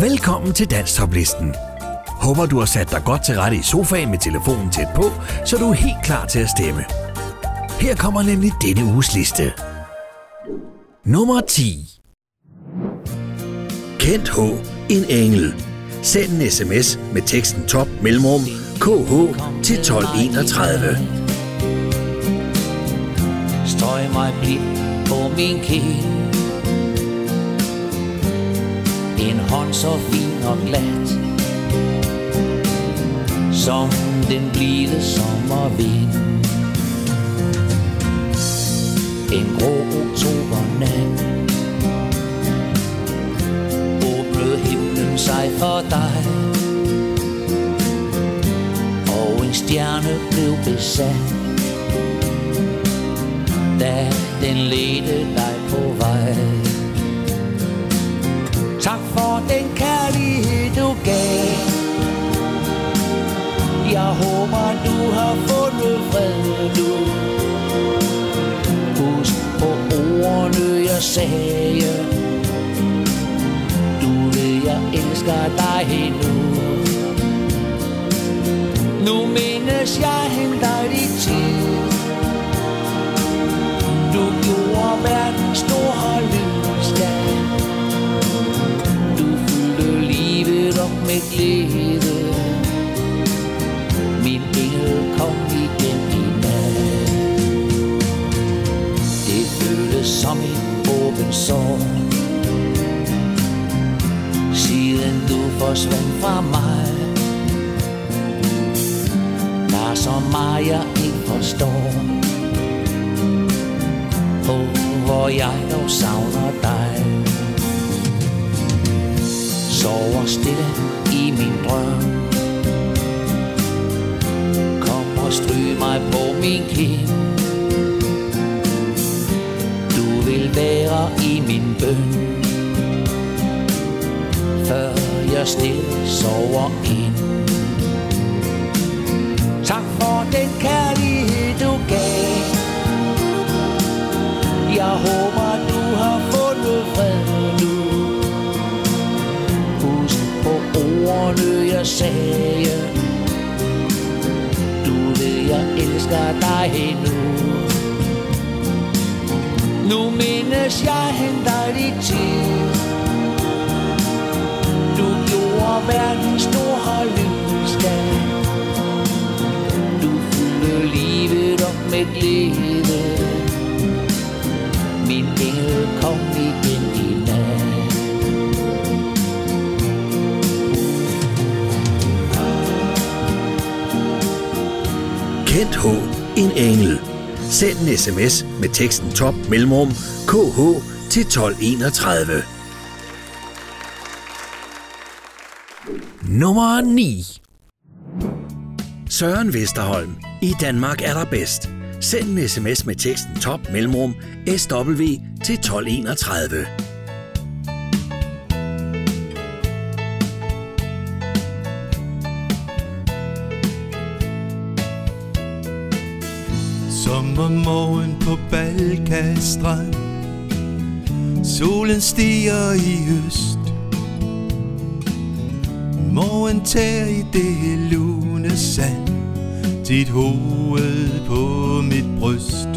Velkommen til Danstoplisten. Håber du har sat dig godt til rette i sofaen med telefonen tæt på, så du er helt klar til at stemme. Her kommer nemlig denne uges liste. Nummer 10. Kent H. En engel. Send en sms med teksten top mellemrum KH til 1231. Strøg mig blidt på min kæde en hånd så fin og glat Som den blide sommervind. En grå oktobernat. Åbnede himlen sig for dig. Og en stjerne blev besat Da den ledte dig på vej. Tak for den kærlighed du gav. Jeg håber du har fundet fred nu. Husk på ordene jeg sagde. Du ved jeg elsker dig endnu. Nu mindes jeg henter dit tid. Du gjorde verden stor livet Kent H. En engel. Send en sms med teksten top mellemrum KH til 1231. Nummer 9. Søren Vesterholm. I Danmark er der bedst. Send en sms med teksten top mellemrum SW til 1231. Sommermorgen på Balkastrand. Solen stiger i øst Morgen tager i det lune sand Dit hoved på mit bryst.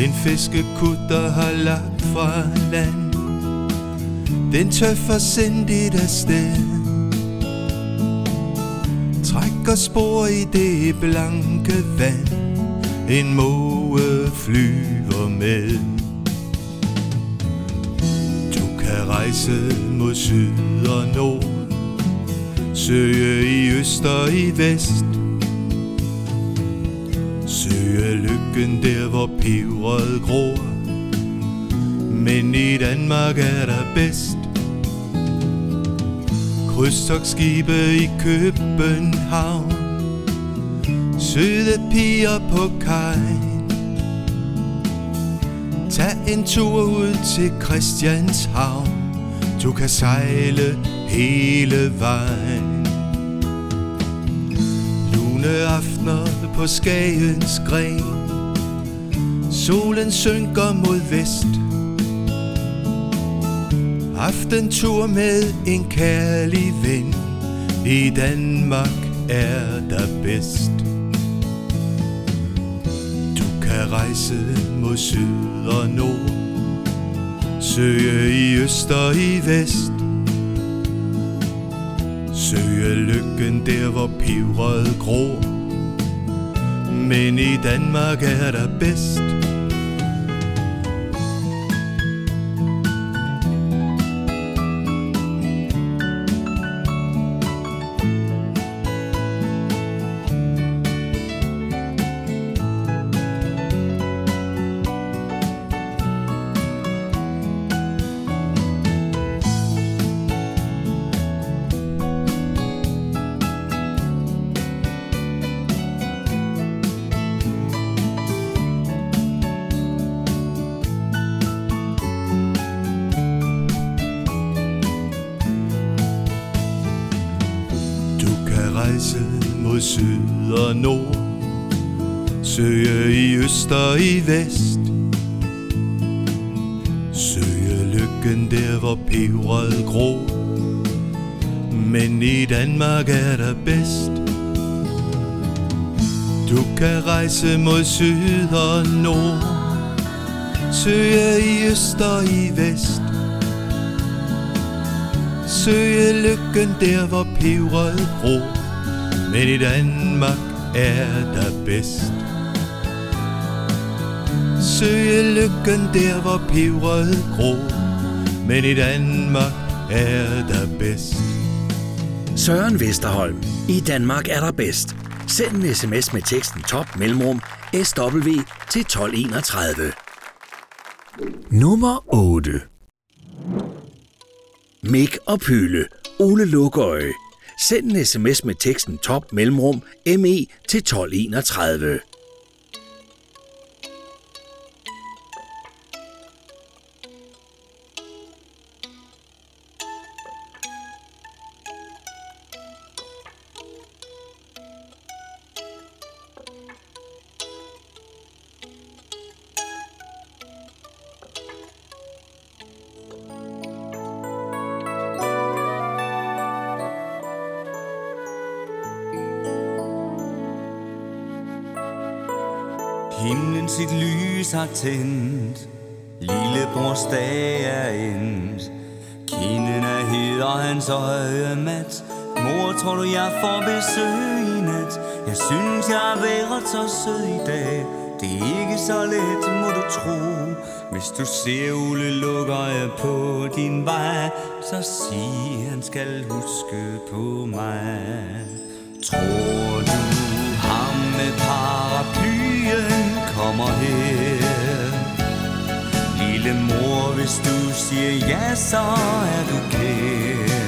En fiskekutter har lagt fra land. Den tøffer sindigt afsted. Trækker spor i det blanke vand. En måge flyver med. Du kan rejse mod syd og nord Søge i øst og i vest. Søge lykken der hvor peberet gror. Men i Danmark er der bedst. Krydstogtskibe i København. Søde piger på kaj Tag en tur ud til Christianshavn. Du kan sejle hele vejen. Lune aftener på Skagens gren. Solen synker mod vest. Aftentur med en kærlig ven. I Danmark er der bedst. Du kan rejse mod syd og nord. Søge i øst og i vest. Søge lykken der hvor peberet gror. Men i Danmark er der bedst. Danmark er der bedst. Du kan rejse mod syd og nord. Søge i øst og i vest. Søge lykken der hvor peberet gror. Men i Danmark er der bedst. Søge lykken der hvor peberet gror. Men i Danmark er der bedst. Søren Vesterholm. I Danmark er der bedst. Send en sms med teksten top mellemrum SW til 1231. Nummer 8. Mik og Pyle. Ole Lukøje. Send en sms med teksten top mellemrum ME til 1231. tændt. Lillebrors dag er endt. Kinden er hed og hans øje mat. Mor, tror du jeg får besøg i nat? Jeg synes jeg har været så sød i dag. Det er ikke så let, må du tro. Hvis du ser Ole lukker jeg på din vej. Så sig han skal huske på mig. Tror du ham med paraplyen kommer her? Elske mor, hvis du siger ja, så er du kær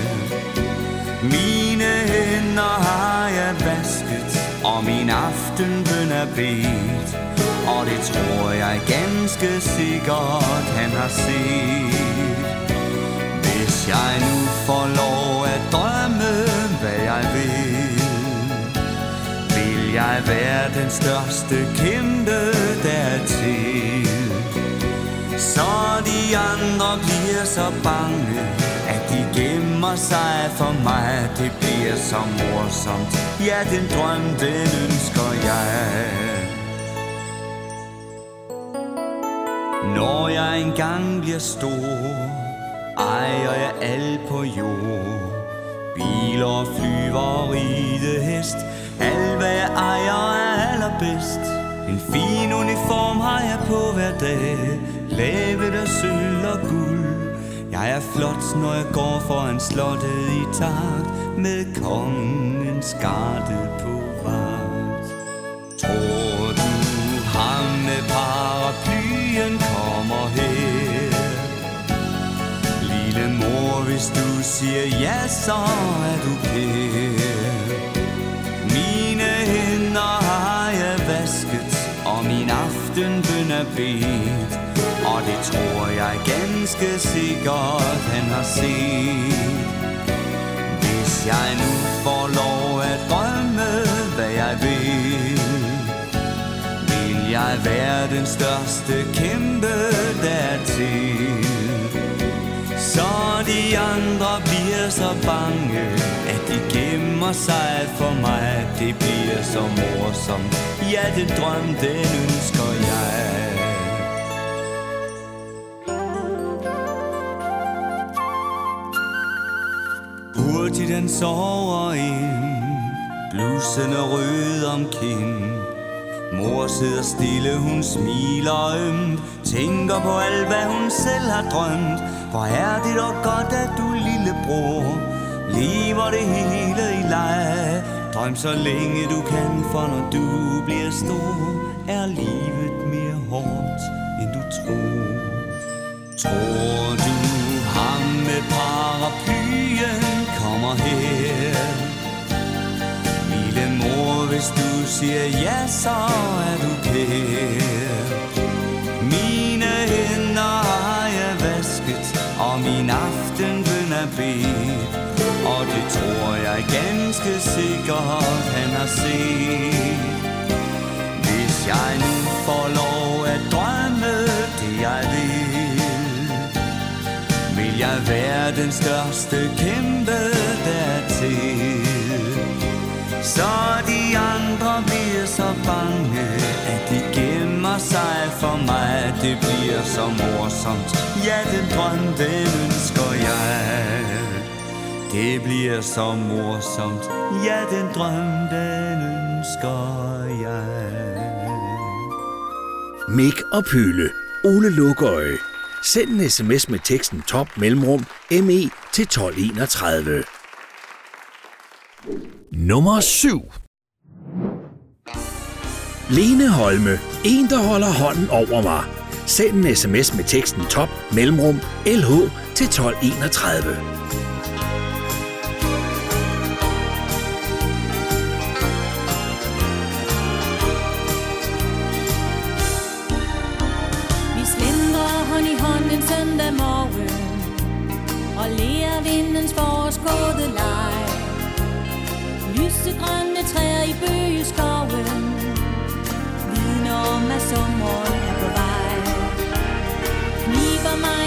Mine hænder har jeg vasket Og min aftenbøn er bedt. Og det tror jeg ganske sikkert han har set. Hvis jeg nu får lov at drømme, hvad jeg vil Vil jeg være den største kæmpe dertil så de andre bliver så bange At de gemmer sig for mig. Det bliver så morsomt. Ja, den drøm, den ønsker jeg. Når jeg engang bliver stor Ejer jeg alt på jord. Biler, flyver, ride hest Alt hvad jeg ejer er allerbedst. En fin uniform har jeg på hver dag. Lavet af sølv og guld. Jeg er flot, når jeg går foran slottet i takt Med kongens garde på vagt. Tror du ham med paraplyen kommer her? Lille mor, hvis du siger ja, så er du kær. Mine hænder har jeg vasket Og min aftenbøn er bedt. Og det tror jeg ganske sikkert han har set. Hvis jeg nu får lov at drømme, hvad jeg vil Vil jeg være den største kæmpe dertil Så de andre bliver så bange At de gemmer sig for mig. Det bliver så morsomt. Ja, den drøm, den ønsker jeg. Hurtigt den sover ind Blusen er rød om kind Mor sidder stille, hun smiler ømt. Tænker på alt, hvad hun selv har drømt. Hvor er det dog godt, at du lillebror Lever det hele i leg. Drøm så længe du kan, for når du bliver stor Er livet mere hårdt, end du tror. Tror du ham med paraply? Kommer her. Lille mor, hvis du siger ja, så er du kær. Mine hænder har jeg vasket Og min aftenbøn er bedt Og det tror jeg ganske sikkert, han har set. Hvis jeg nu får lov at drømme det jeg vil Vil jeg være den største kæmpe så bange At de gemmer sig for mig Det bliver så morsomt Ja, den drøm, den ønsker jeg Det bliver så morsomt Ja, den drøm, den ønsker jeg Mik og Pøle. Ole Lukøje. Send en sms med teksten top mellemrum ME til 1231. Nummer 7. Lene Holme. En, der holder hånden over mig. Send en sms med teksten top mellemrum LH til 1231. Vi slindrer hånd i hånd en søndag morgen Og lærer vindens forårskåde leg Lysegrønne træer i bøger om at sommeren er på vej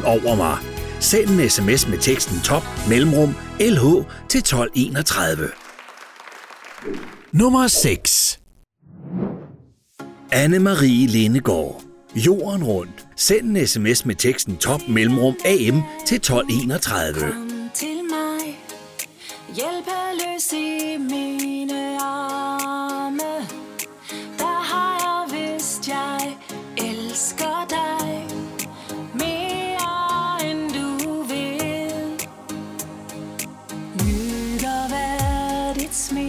holder over mig. Send en sms med teksten top mellemrum LH til 1231. Nummer 6. Anne-Marie Lindegård. Jorden rundt. Send en sms med teksten top mellemrum AM til 1231. Kom til mig, hjælpeløs i min hver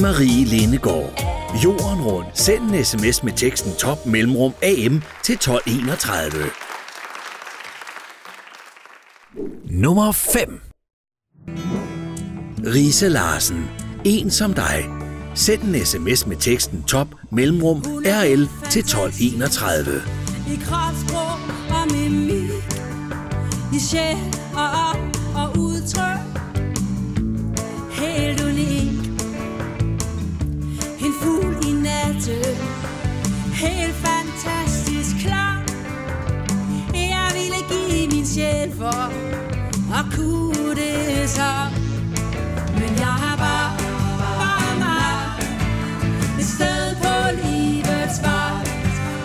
med Marie Lindegård. Jorden rundt. Send en sms med teksten top mellemrum AM til 1231. Nummer 5. Rise Larsen. En som dig. Send en sms med teksten top mellemrum RL til 1231. i kropssprog og mimik I sjæl Helt fantastisk klar. Jeg ville give min sjæl for At kunne det så. Men jeg har bare, bare mig. Et sted på livets vej.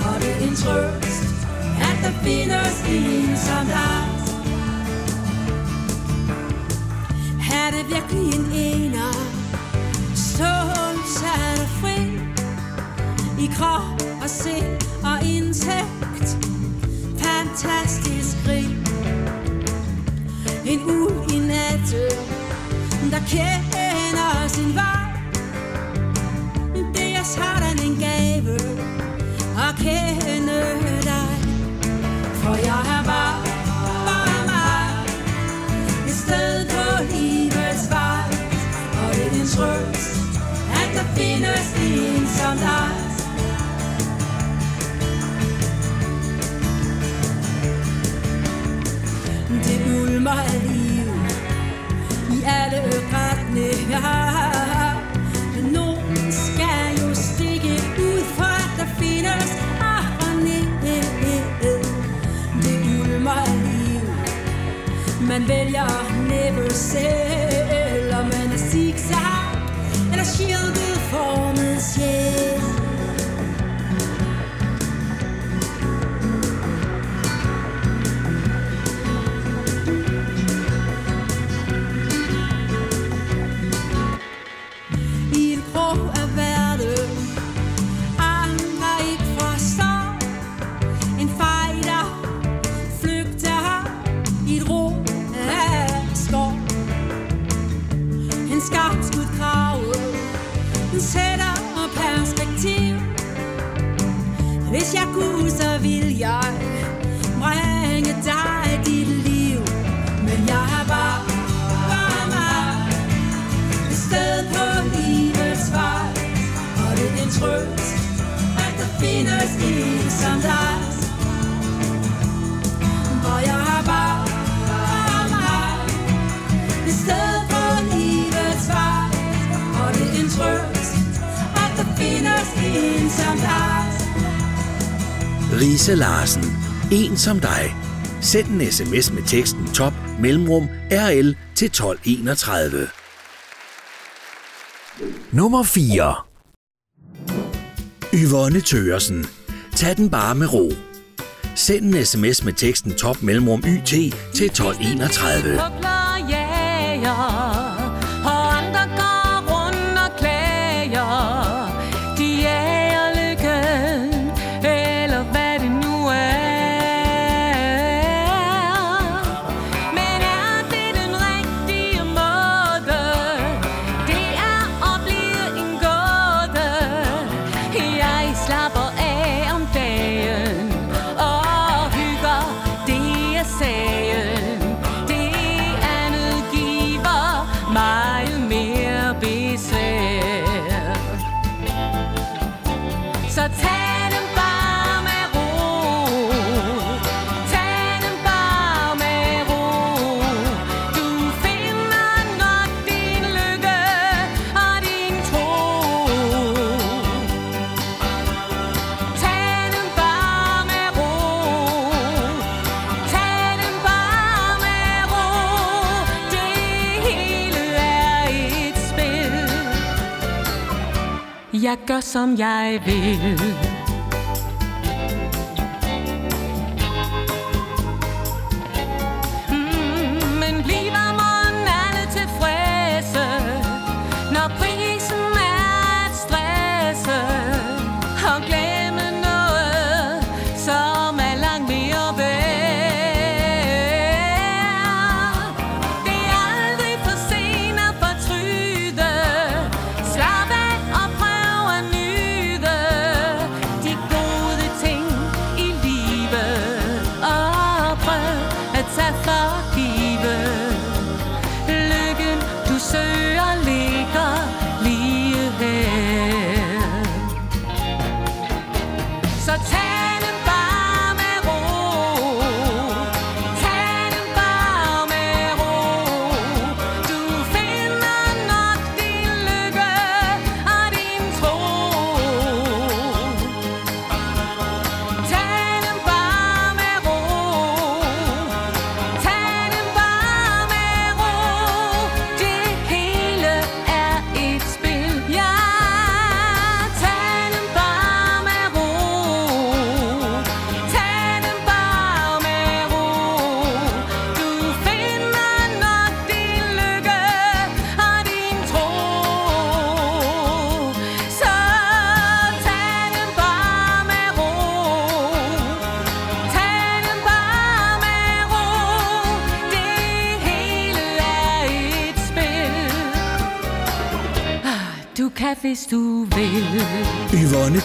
Og det er en trøst At der findes en som dig. Er det virkelig en ener? Så sat og fri I krop at se og indtægt Fantastisk rig. En ul i natten, der kender sin vej. Det er sådan en gave at kende dig. For jeg er bare, bare mig. Livets vej. Og det er trøst, at der findes en som dig. mig liv i alle retninger. Lise Larsen. En som dig. Send en sms med teksten top mellemrum RL til 1231. Nummer 4 Yvonne Tøresen. Tag den bare med ro. Send en sms med teksten top mellemrum YT til 1231. gør som jeg vil.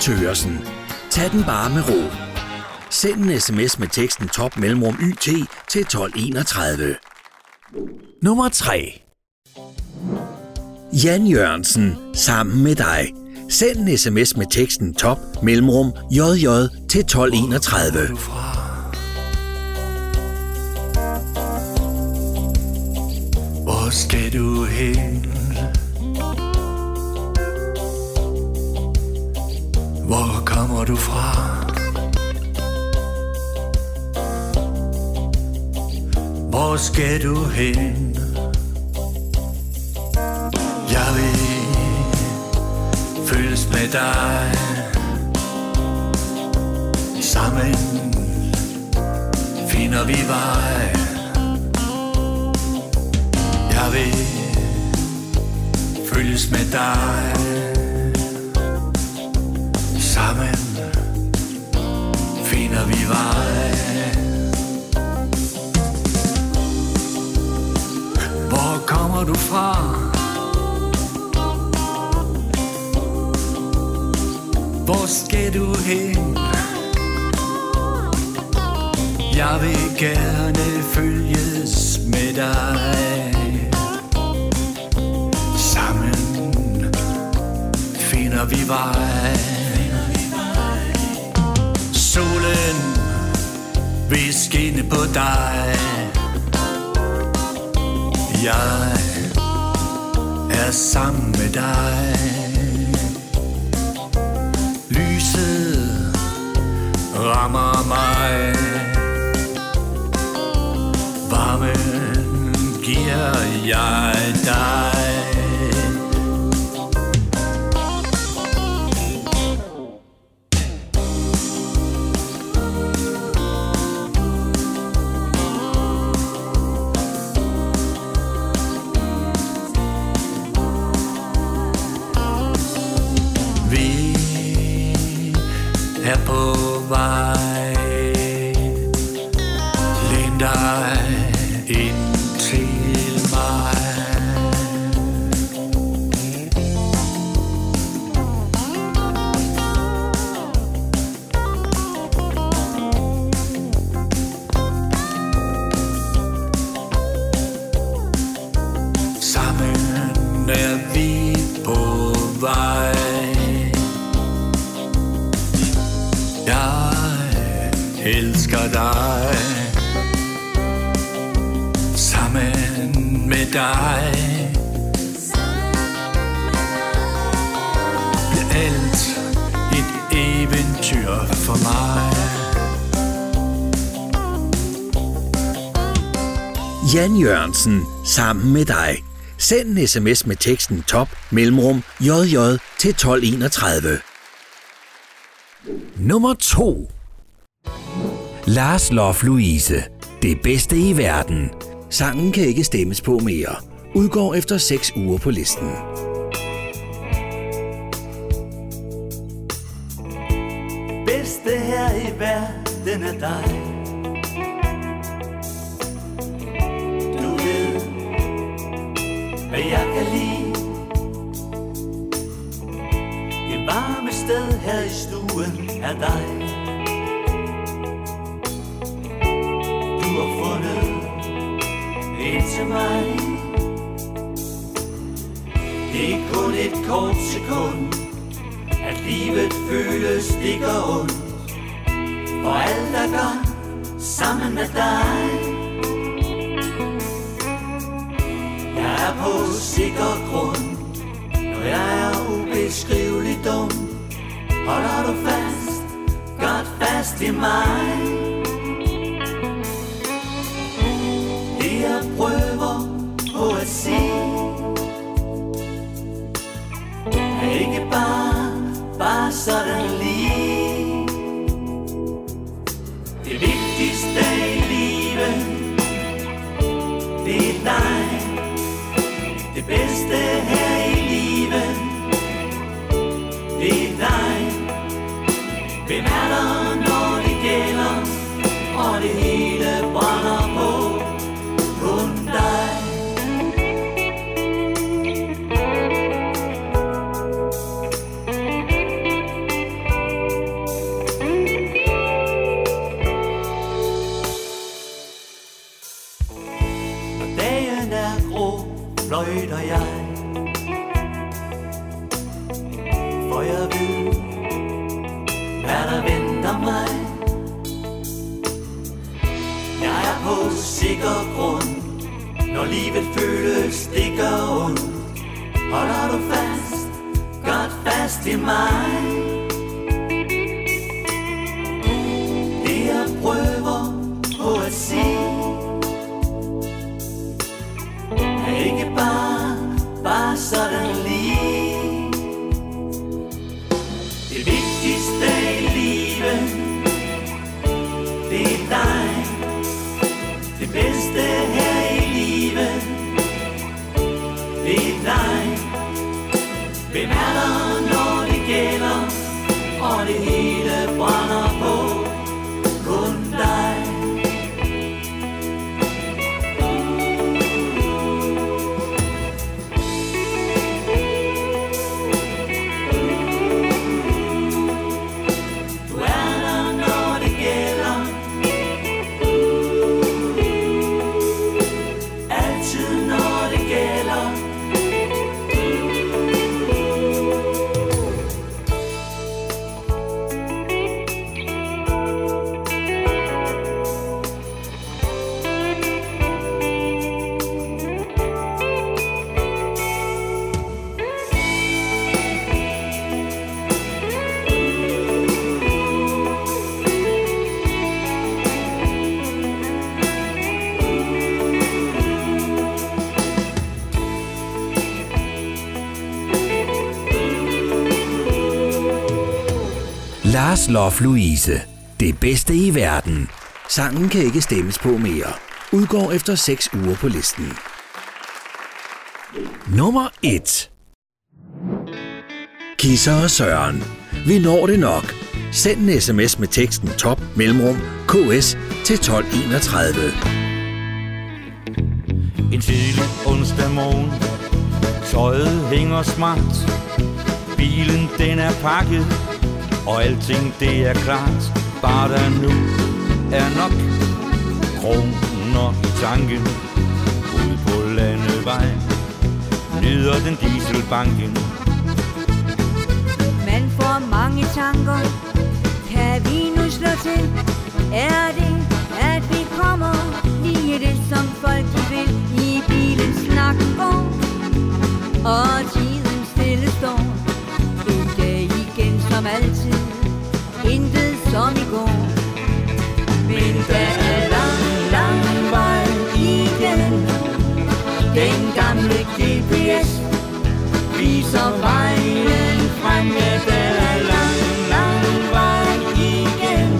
Thøgersen. Tag den bare med ro. Send en sms med teksten top mellemrum YT til 1231. Nummer 3. Jan Jørgensen, sammen med dig. Send en sms med teksten top mellemrum JJ til 1231. Hvor skal du hen? Hvor kommer du fra? Hvor skal du hen? Jeg vil følges med dig Sammen finder vi vej Jeg vil følges med dig finder vi vej Hvor kommer du fra? Hvor skal du hen? Jeg vil gerne følges med dig Sammen finder vi vej Solen vil skinne på dig. Jeg er sammen med dig. Lyset rammer mig. Varmen giver jeg dig. Jørgensen sammen med dig. Send en sms med teksten top mellemrum jj til 1231. Nummer 2 Lars Lof Louise. Det bedste i verden. Sangen kan ikke stemmes på mere. Udgår efter 6 uger på listen. bedste her i verden er dig hvad jeg kan lide. Det varme sted her i stuen er dig. Du har fundet ind til mig. Det er kun et kort sekund at livet føles det ondt. For alt er godt sammen med dig. Er på sikker grund. Når jeg er ubeskrivelig dum Holder du fast, godt fast i mig. natten er grå, fløjter jeg. For jeg ved, hvad der venter mig. Jeg er på sikker grund Når livet føles stikker ondt. Holder du fast, godt fast i mig. Det Lars Lof Louise. Det bedste i verden. Sangen kan ikke stemmes på mere. Udgår efter 6 uger på listen. Nummer 1. Kisser og Søren. Vi når det nok. Send en sms med teksten top mellemrum ks til 1231. En tidlig onsdag morgen Tøjet hænger smart Bilen den er pakket og alting det er klart Bare der nu er nok. Kroner i tanken Ud på landevej Nyder den dieselbanken Man får mange tanker. Kan vi nu slå til? Er det, at vi kommer? Lige det, som folk de vil. I bilen snakken om, Og de som altid Intet som i går Men der er lang, lang vej igen Den gamle GPS viser vejen frem, ja, der er lang, lang vej igen.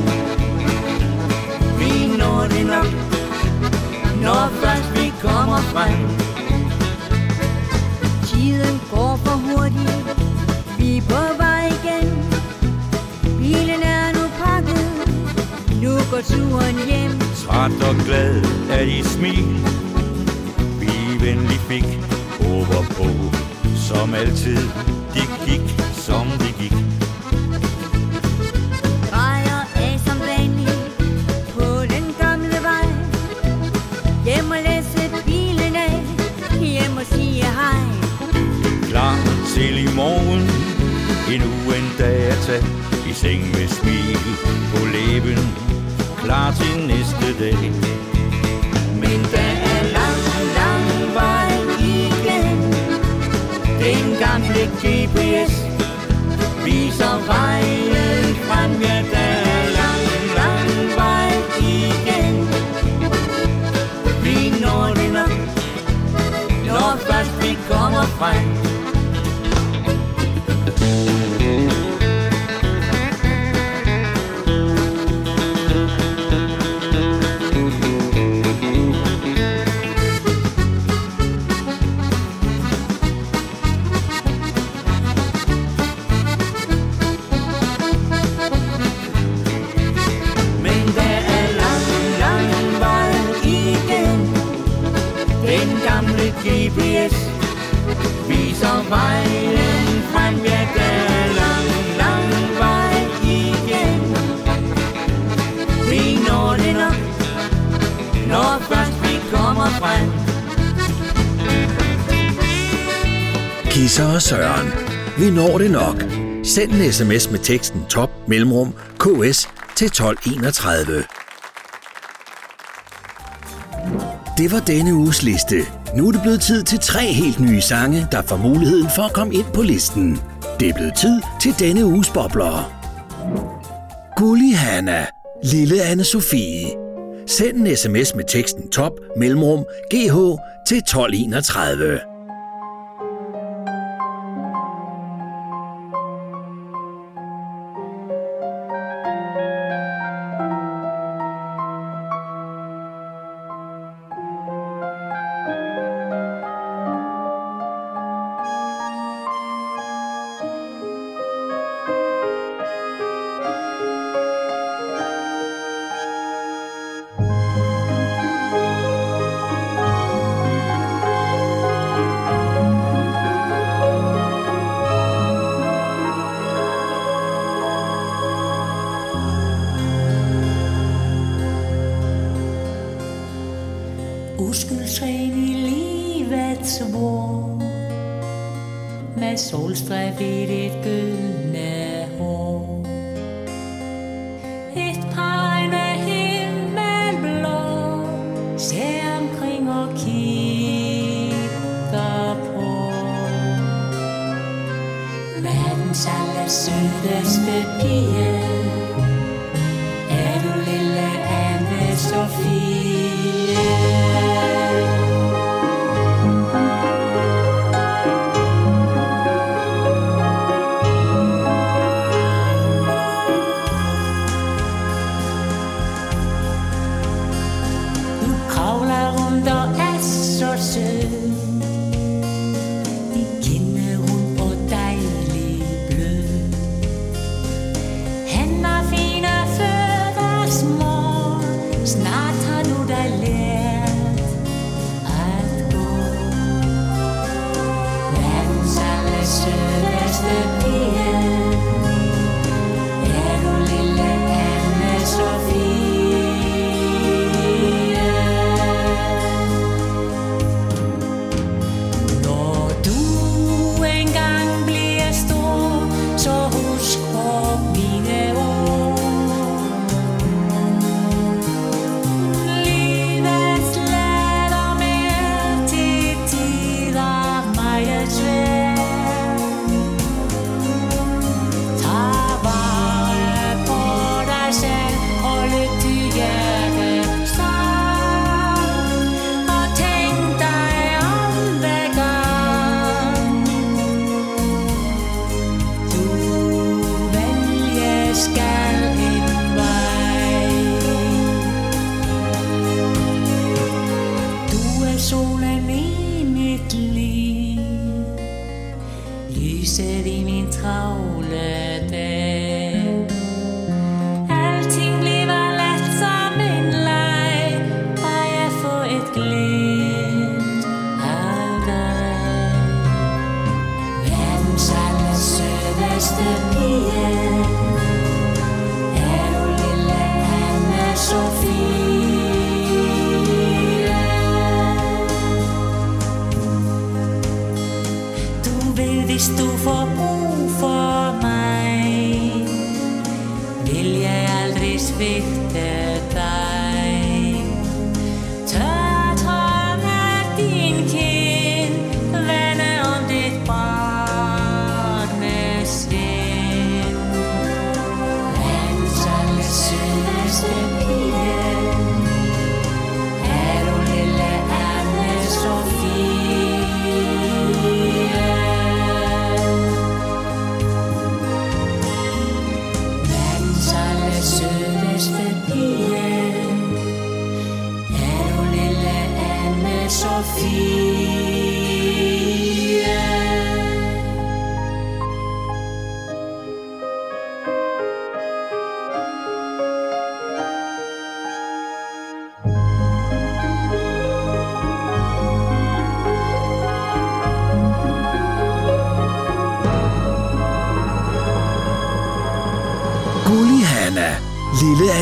Vi når det nok, når først vi kommer frem. Tiden går for hurtigt, vi er på vej går turen hjem. Træt og glad af dit smil Vi venlig fik over på Som altid Det gik som det gik drejer af som vanligt på den gamle vej. Hjem og læse bilen af, hjem og sige hej. Klar til i morgen Endnu en dag at tage I seng med smil på læben Klar til næste dag Men der er lang, lang vej igen. Den gamle GPS viser vejen frem, vejen frem, ja, der er lang, lang igen. Vi. Kisser og Søren. Vi når det nok. Send en sms med teksten top mellemrum ks til 1231. Det var denne uges liste. Nu er det blevet tid til tre helt nye sange, der får muligheden for at komme ind på listen. Det er blevet tid til denne uges bobler. Gulli Hanna, Lille anne Sofie. Send en sms med teksten top mellemrum gh til 1231. sur des pépiers.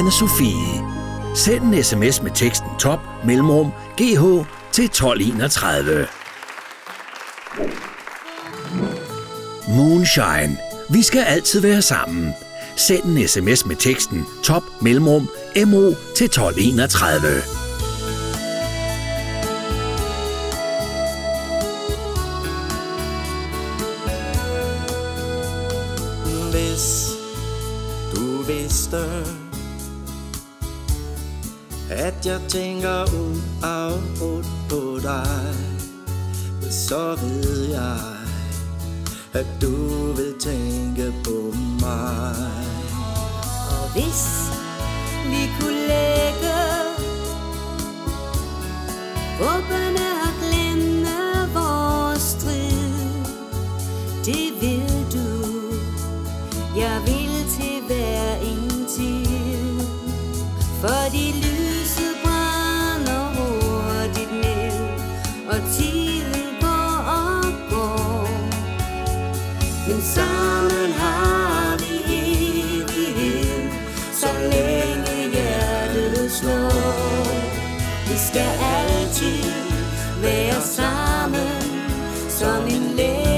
Anne Sofie. Send en sms med teksten top mellemrum gh til 1231. Moonshine. Vi skal altid være sammen. Send en sms med teksten top mellemrum mo til 1231. skal altid være sammen Som en læge.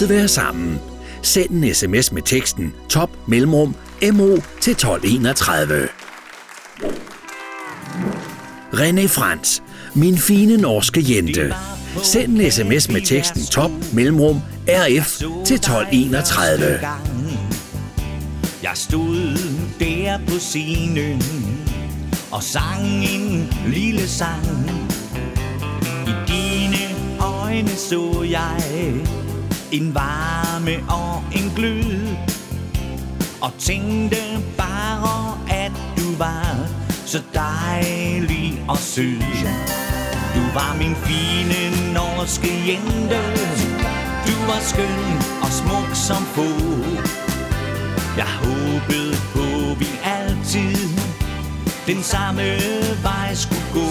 Altid være sammen. Send en sms med teksten top mellemrum mo til 1231. René Frans. Min fine norske jente. Send en sms med teksten top mellemrum rf til 1231. Jeg stod der på scenen og sang en lille sang. I dine øjne så jeg en varme og en glød. Og tænkte bare, at du var så dejlig og sød. Du var min fine norske jente. Du var skøn og smuk som få. Jeg håbede på, vi altid den samme vej skulle gå.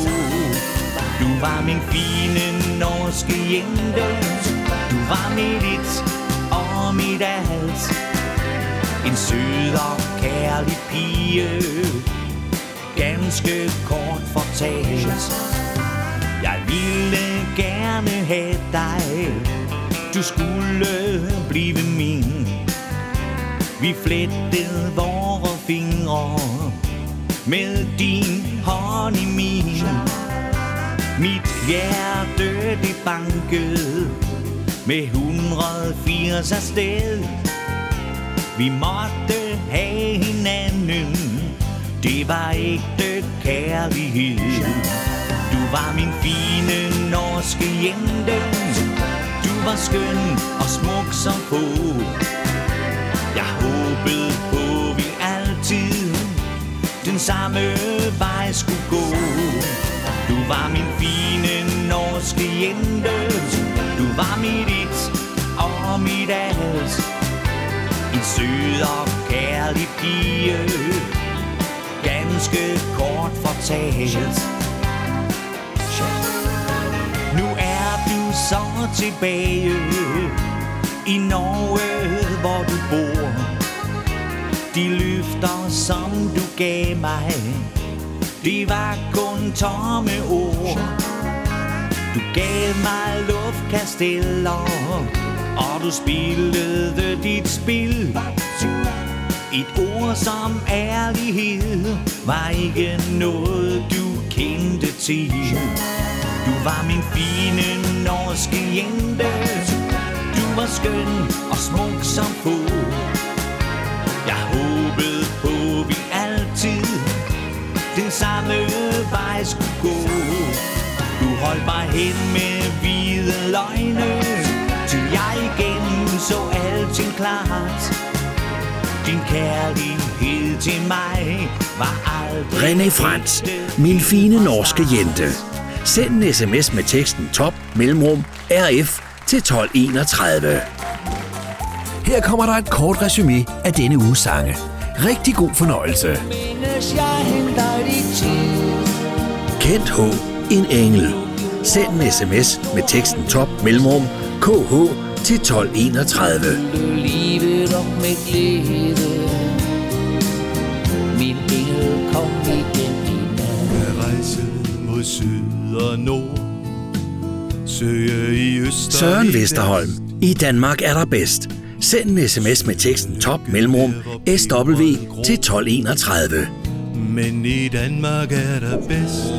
Du var min fine norske jente. Du var mit et og mit alt. En sød og kærlig pige. Ganske kort fortalt. Jeg ville gerne have dig. Du skulle blive min. Vi flettede vores fingre med din hånd i min. Mit hjerte det bankede med 180 afsted. Vi måtte have hinanden, det var ægte kærlighed. Du var min fine norske jente, du var skøn og smuk som få. Jeg håbede på, vi altid den samme vej skulle gå. Du var min fine norske jente, du var mit et mit alt. En sød og kærlig pige, ganske kort fortalt. Nu er du så tilbage i Norge, hvor du bor. De løfter, som du gav mig, det var kun tomme ord. Du gav mig luftkasteller, og du spillede dit spil. Et ord som ærlighed var ikke noget, du kendte til. Du var min fine norske jente, du var skøn og smuk som få. Jeg håbede på, vi altid den samme vej skulle gå. Du holdt mig hen med hvide løgne, så alting klart. Din kærlighed til mig var aldrig René Frans, min fine norske jente. Send en sms med teksten top mellemrum RF til 1231. Her kommer der et kort resume af denne uges sange. Rigtig god fornøjelse. Kent H. En engel. Send en sms med teksten top mellemrum KH til 1231. livet op med glæde Min engel kom igen i nat rejse mod syd og nord Søge i øst Søren Vesterholm. I Danmark er der bedst. Send en sms med teksten top mellemrum SW til 1231. Men i Danmark er der bedst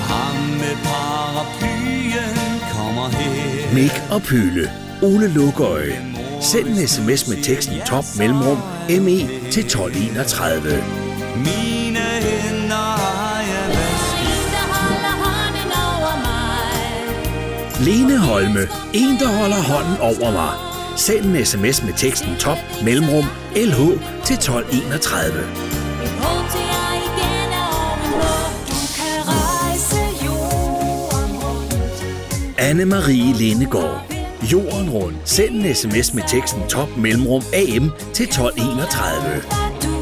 Ham med paraplyen. Mik og Pyle. Ole Lukøje. Send en sms med teksten top mellemrum ME til 1231. Mine hænder har jeg vasket. Lene Holme. En, der holder hånden over mig. Send en sms med teksten top mellemrum LH til 1231. Anne-Marie Lindegård. Jorden rundt. Send en sms med teksten top mellemrum AM til 1231. Hvad du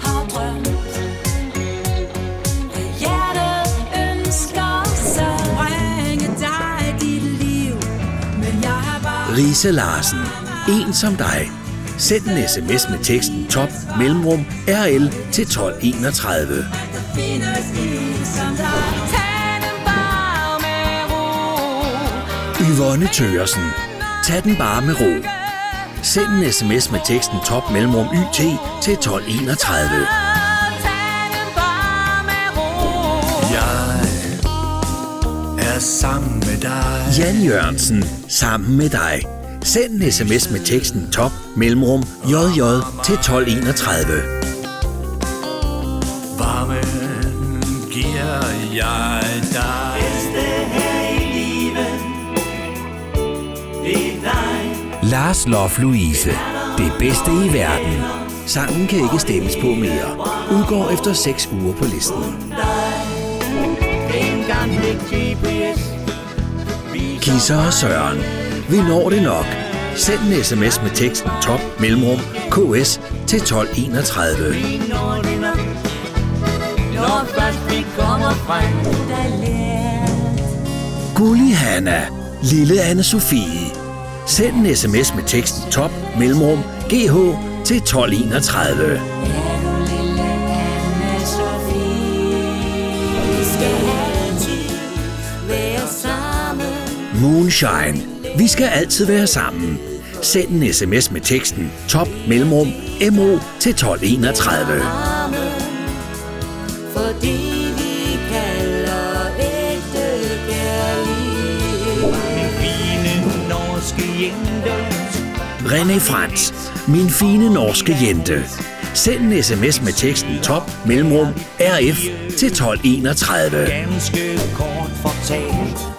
har drømt. Hvad hjertet ønsker sig. Bringe dig dit liv, men jeg har bare Rise Larsen. En som dig. Send en sms med teksten top mellemrum RL til 1231. findes en som dig. Yvonne Tøresen. Tag den bare med ro. Send en sms med teksten top mellemrum YT til 1231. Tag den bare med ro. Jeg er sammen med dig Jan Jørgensen. Sammen med dig. Send en sms med teksten top mellemrum JJ til 1231. Varmen giver jeg Lars Lof Louise. Det bedste i verden. Sangen kan ikke stemmes på mere. Udgår efter 6 uger på listen. Kisser og Søren. Vi når det nok. Send en sms med teksten top mellemrum KS til 1231. Vi når det nok Når først vi kommer frem Gulli Hanna. Lille anne Sofie. Send en sms med teksten top mellemrum GH til 1231. Vi skal altid være sammen. Moonshine. Vi skal altid være sammen. Send en sms med teksten top mellemrum MO til 1231. René Frans, min fine norske jente. Send en sms med teksten top mellemrum RF til 1231. Ganske kort fortalt